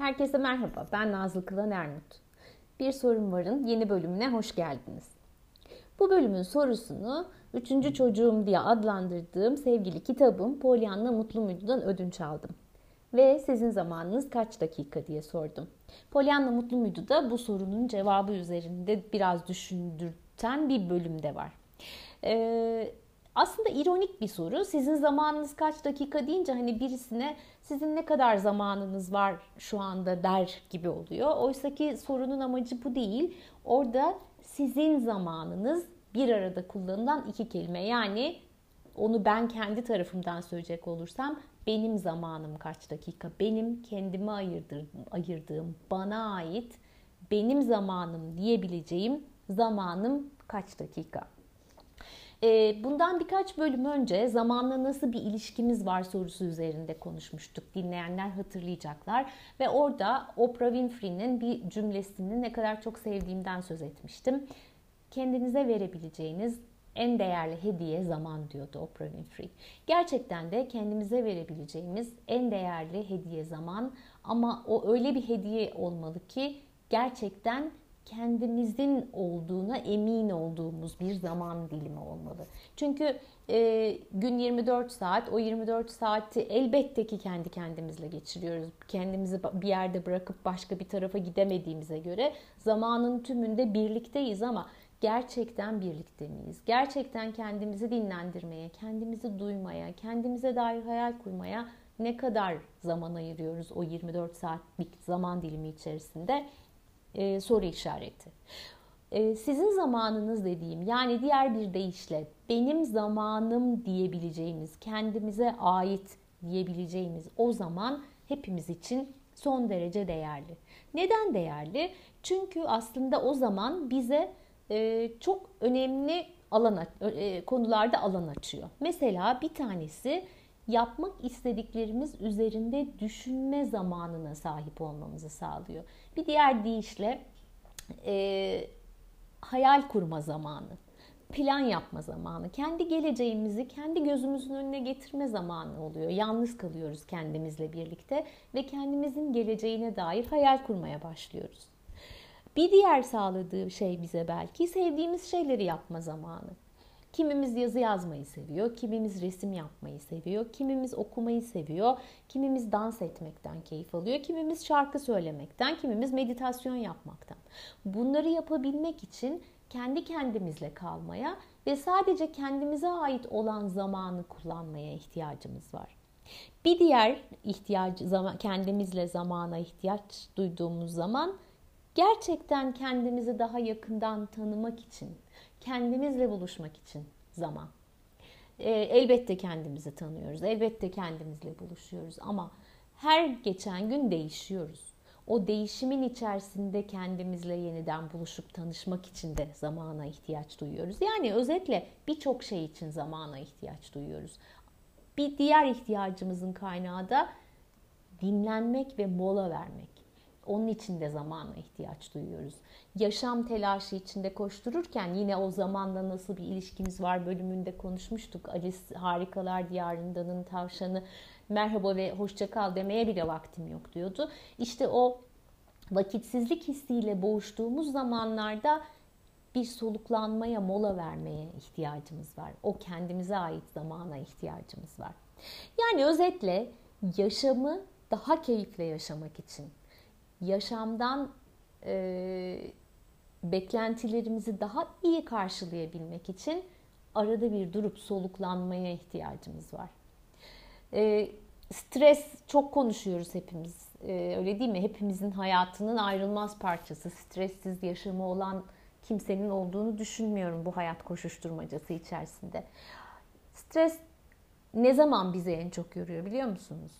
Herkese merhaba, ben Nazlı Kılan Ermut. Bir Sorun Var'ın yeni bölümüne hoş geldiniz. Bu bölümün sorusunu üçüncü çocuğum diye adlandırdığım sevgili kitabım Pollyanna Mutlu Muydu'dan ödünç aldım. Ve sizin zamanınız kaç dakika diye sordum. Pollyanna Mutlu Muydu da bu sorunun cevabı üzerinde biraz düşündürten bir bölümde var. Ee, aslında ironik bir soru. Sizin zamanınız kaç dakika deyince hani birisine sizin ne kadar zamanınız var şu anda der gibi oluyor. Oysa ki sorunun amacı bu değil. Orada sizin zamanınız bir arada kullanılan iki kelime. Yani onu ben kendi tarafımdan söyleyecek olursam benim zamanım kaç dakika? Benim kendime ayırdığım, ayırdığım bana ait benim zamanım diyebileceğim zamanım kaç dakika? Ee, bundan birkaç bölüm önce zamanla nasıl bir ilişkimiz var sorusu üzerinde konuşmuştuk. Dinleyenler hatırlayacaklar. Ve orada Oprah Winfrey'nin bir cümlesini ne kadar çok sevdiğimden söz etmiştim. Kendinize verebileceğiniz en değerli hediye zaman diyordu Oprah Winfrey. Gerçekten de kendimize verebileceğimiz en değerli hediye zaman ama o öyle bir hediye olmalı ki gerçekten kendimizin olduğuna emin olduğumuz bir zaman dilimi olmalı. Çünkü e, gün 24 saat, o 24 saati elbette ki kendi kendimizle geçiriyoruz. Kendimizi bir yerde bırakıp başka bir tarafa gidemediğimize göre zamanın tümünde birlikteyiz ama gerçekten birlikte miyiz? Gerçekten kendimizi dinlendirmeye, kendimizi duymaya, kendimize dair hayal kurmaya ne kadar zaman ayırıyoruz o 24 saatlik zaman dilimi içerisinde? E, soru işareti. E, sizin zamanınız dediğim yani diğer bir deyişle benim zamanım diyebileceğimiz, kendimize ait diyebileceğimiz o zaman hepimiz için son derece değerli. Neden değerli? Çünkü aslında o zaman bize e, çok önemli alan e, konularda alan açıyor. Mesela bir tanesi yapmak istediklerimiz üzerinde düşünme zamanına sahip olmamızı sağlıyor. Bir diğer deyişle e, hayal kurma zamanı, plan yapma zamanı, kendi geleceğimizi kendi gözümüzün önüne getirme zamanı oluyor. Yalnız kalıyoruz kendimizle birlikte ve kendimizin geleceğine dair hayal kurmaya başlıyoruz. Bir diğer sağladığı şey bize belki sevdiğimiz şeyleri yapma zamanı. Kimimiz yazı yazmayı seviyor, kimimiz resim yapmayı seviyor, kimimiz okumayı seviyor, kimimiz dans etmekten keyif alıyor, kimimiz şarkı söylemekten, kimimiz meditasyon yapmaktan. Bunları yapabilmek için kendi kendimizle kalmaya ve sadece kendimize ait olan zamanı kullanmaya ihtiyacımız var. Bir diğer ihtiyaç kendimizle zamana ihtiyaç duyduğumuz zaman gerçekten kendimizi daha yakından tanımak için kendimizle buluşmak için zaman. E, elbette kendimizi tanıyoruz. Elbette kendimizle buluşuyoruz ama her geçen gün değişiyoruz. O değişimin içerisinde kendimizle yeniden buluşup tanışmak için de zamana ihtiyaç duyuyoruz. Yani özetle birçok şey için zamana ihtiyaç duyuyoruz. Bir diğer ihtiyacımızın kaynağı da dinlenmek ve mola vermek. Onun için de zamana ihtiyaç duyuyoruz. Yaşam telaşı içinde koştururken yine o zamanla nasıl bir ilişkimiz var bölümünde konuşmuştuk. Alice Harikalar Diyarında'nın tavşanı merhaba ve hoşça kal demeye bile vaktim yok diyordu. İşte o vakitsizlik hissiyle boğuştuğumuz zamanlarda bir soluklanmaya, mola vermeye ihtiyacımız var. O kendimize ait zamana ihtiyacımız var. Yani özetle yaşamı daha keyifle yaşamak için yaşamdan e, beklentilerimizi daha iyi karşılayabilmek için arada bir durup soluklanmaya ihtiyacımız var. E, stres çok konuşuyoruz hepimiz. E, öyle değil mi? Hepimizin hayatının ayrılmaz parçası. Stressiz yaşamı olan kimsenin olduğunu düşünmüyorum bu hayat koşuşturmacası içerisinde. Stres ne zaman bizi en çok yoruyor biliyor musunuz?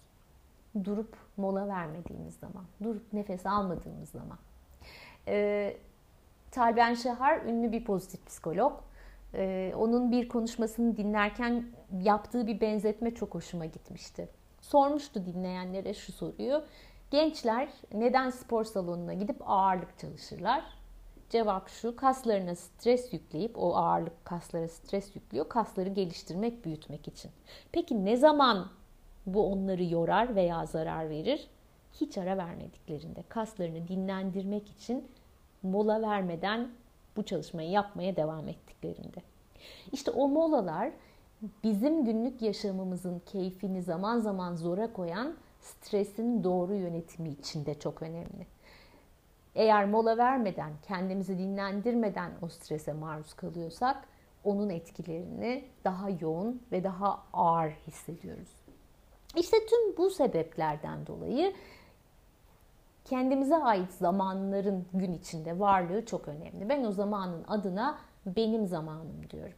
Durup mola vermediğimiz zaman, durup nefes almadığımız zaman. Ee, Talben Şahar ünlü bir pozitif psikolog. Ee, onun bir konuşmasını dinlerken yaptığı bir benzetme çok hoşuma gitmişti. Sormuştu dinleyenlere şu soruyu. Gençler neden spor salonuna gidip ağırlık çalışırlar? Cevap şu, kaslarına stres yükleyip o ağırlık kaslara stres yüklüyor, kasları geliştirmek, büyütmek için. Peki ne zaman bu onları yorar veya zarar verir. hiç ara vermediklerinde, kaslarını dinlendirmek için mola vermeden bu çalışmayı yapmaya devam ettiklerinde. İşte o molalar bizim günlük yaşamımızın keyfini zaman zaman zora koyan stresin doğru yönetimi için de çok önemli. Eğer mola vermeden, kendimizi dinlendirmeden o strese maruz kalıyorsak onun etkilerini daha yoğun ve daha ağır hissediyoruz. İşte tüm bu sebeplerden dolayı kendimize ait zamanların gün içinde varlığı çok önemli. Ben o zamanın adına benim zamanım diyorum.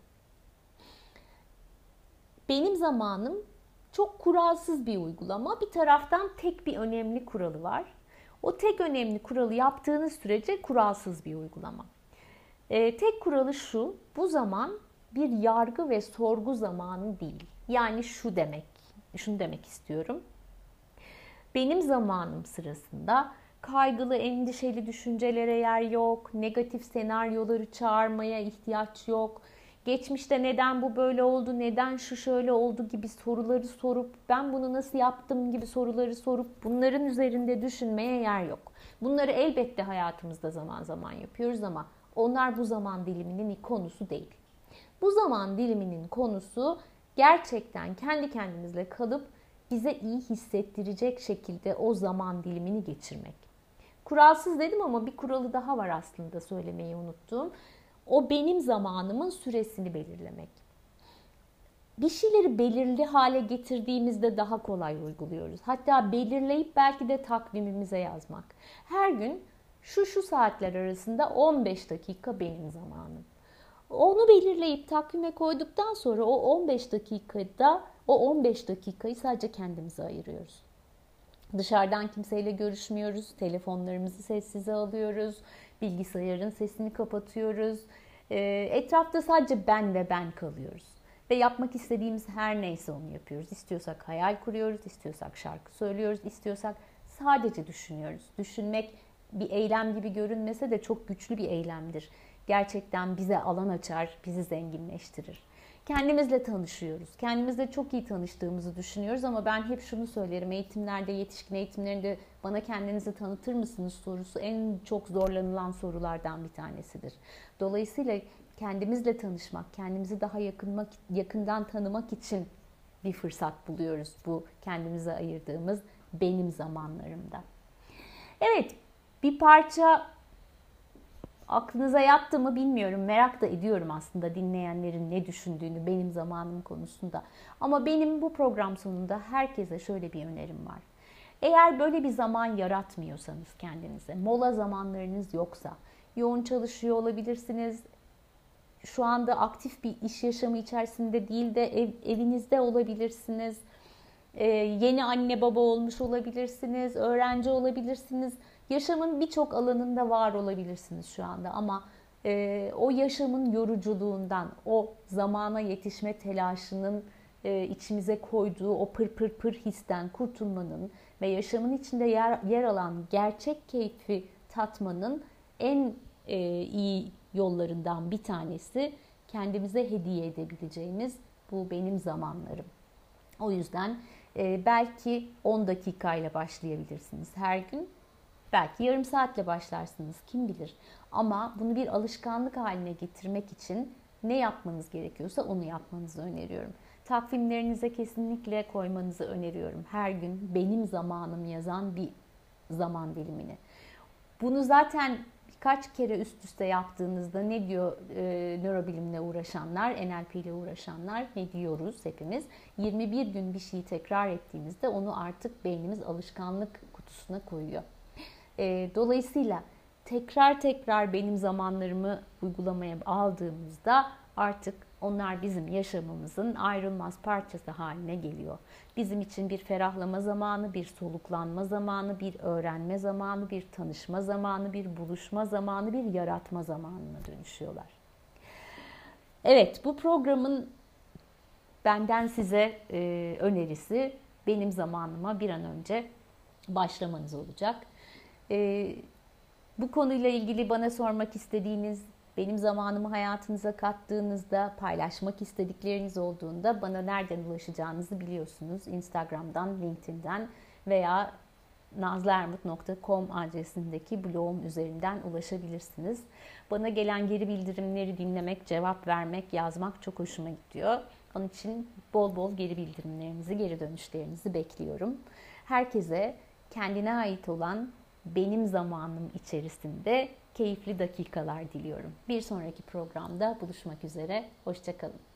Benim zamanım çok kuralsız bir uygulama. Bir taraftan tek bir önemli kuralı var. O tek önemli kuralı yaptığınız sürece kuralsız bir uygulama. E, tek kuralı şu, bu zaman bir yargı ve sorgu zamanı değil. Yani şu demek, şunu demek istiyorum. Benim zamanım sırasında kaygılı, endişeli düşüncelere yer yok, negatif senaryoları çağırmaya ihtiyaç yok. Geçmişte neden bu böyle oldu, neden şu şöyle oldu gibi soruları sorup ben bunu nasıl yaptım gibi soruları sorup bunların üzerinde düşünmeye yer yok. Bunları elbette hayatımızda zaman zaman yapıyoruz ama onlar bu zaman diliminin konusu değil. Bu zaman diliminin konusu gerçekten kendi kendimizle kalıp bize iyi hissettirecek şekilde o zaman dilimini geçirmek. Kuralsız dedim ama bir kuralı daha var aslında söylemeyi unuttuğum. O benim zamanımın süresini belirlemek. Bir şeyleri belirli hale getirdiğimizde daha kolay uyguluyoruz. Hatta belirleyip belki de takvimimize yazmak. Her gün şu şu saatler arasında 15 dakika benim zamanım. Onu belirleyip takvime koyduktan sonra o 15 dakikada o 15 dakikayı sadece kendimize ayırıyoruz. Dışarıdan kimseyle görüşmüyoruz, telefonlarımızı sessize alıyoruz, bilgisayarın sesini kapatıyoruz. Ee, etrafta sadece ben ve ben kalıyoruz. Ve yapmak istediğimiz her neyse onu yapıyoruz. İstiyorsak hayal kuruyoruz, istiyorsak şarkı söylüyoruz, istiyorsak sadece düşünüyoruz. Düşünmek bir eylem gibi görünmese de çok güçlü bir eylemdir. Gerçekten bize alan açar, bizi zenginleştirir. Kendimizle tanışıyoruz. Kendimizle çok iyi tanıştığımızı düşünüyoruz ama ben hep şunu söylerim. Eğitimlerde, yetişkin eğitimlerinde bana kendinizi tanıtır mısınız sorusu en çok zorlanılan sorulardan bir tanesidir. Dolayısıyla kendimizle tanışmak, kendimizi daha yakınmak, yakından tanımak için bir fırsat buluyoruz bu kendimize ayırdığımız benim zamanlarımda. Evet, bir parça aklınıza yattı mı bilmiyorum. Merak da ediyorum aslında dinleyenlerin ne düşündüğünü benim zamanım konusunda. Ama benim bu program sonunda herkese şöyle bir önerim var. Eğer böyle bir zaman yaratmıyorsanız kendinize, mola zamanlarınız yoksa, yoğun çalışıyor olabilirsiniz, şu anda aktif bir iş yaşamı içerisinde değil de ev, evinizde olabilirsiniz, ee, yeni anne baba olmuş olabilirsiniz, öğrenci olabilirsiniz Yaşamın birçok alanında var olabilirsiniz şu anda ama e, o yaşamın yoruculuğundan, o zamana yetişme telaşının e, içimize koyduğu o pır pır pır histen kurtulmanın ve yaşamın içinde yer, yer alan gerçek keyfi tatmanın en e, iyi yollarından bir tanesi kendimize hediye edebileceğimiz bu benim zamanlarım. O yüzden e, belki 10 dakikayla başlayabilirsiniz her gün Belki yarım saatle başlarsınız kim bilir. Ama bunu bir alışkanlık haline getirmek için ne yapmanız gerekiyorsa onu yapmanızı öneriyorum. Takvimlerinize kesinlikle koymanızı öneriyorum. Her gün benim zamanım yazan bir zaman dilimini. Bunu zaten birkaç kere üst üste yaptığınızda ne diyor e, nörobilimle uğraşanlar, NLP ile uğraşanlar ne diyoruz hepimiz? 21 gün bir şeyi tekrar ettiğimizde onu artık beynimiz alışkanlık kutusuna koyuyor. E, dolayısıyla tekrar tekrar benim zamanlarımı uygulamaya aldığımızda artık onlar bizim yaşamımızın ayrılmaz parçası haline geliyor. Bizim için bir ferahlama zamanı, bir soluklanma zamanı, bir öğrenme zamanı, bir tanışma zamanı, bir buluşma zamanı, bir yaratma zamanına dönüşüyorlar. Evet, bu programın benden size e, önerisi benim zamanıma bir an önce başlamanız olacak. E, bu konuyla ilgili bana sormak istediğiniz, benim zamanımı hayatınıza kattığınızda, paylaşmak istedikleriniz olduğunda bana nereden ulaşacağınızı biliyorsunuz. Instagram'dan, LinkedIn'den veya nazlermut.com adresindeki blogum üzerinden ulaşabilirsiniz. Bana gelen geri bildirimleri dinlemek, cevap vermek, yazmak çok hoşuma gidiyor. Onun için bol bol geri bildirimlerinizi, geri dönüşlerinizi bekliyorum. Herkese kendine ait olan benim zamanım içerisinde keyifli dakikalar diliyorum. Bir sonraki programda buluşmak üzere. Hoşçakalın.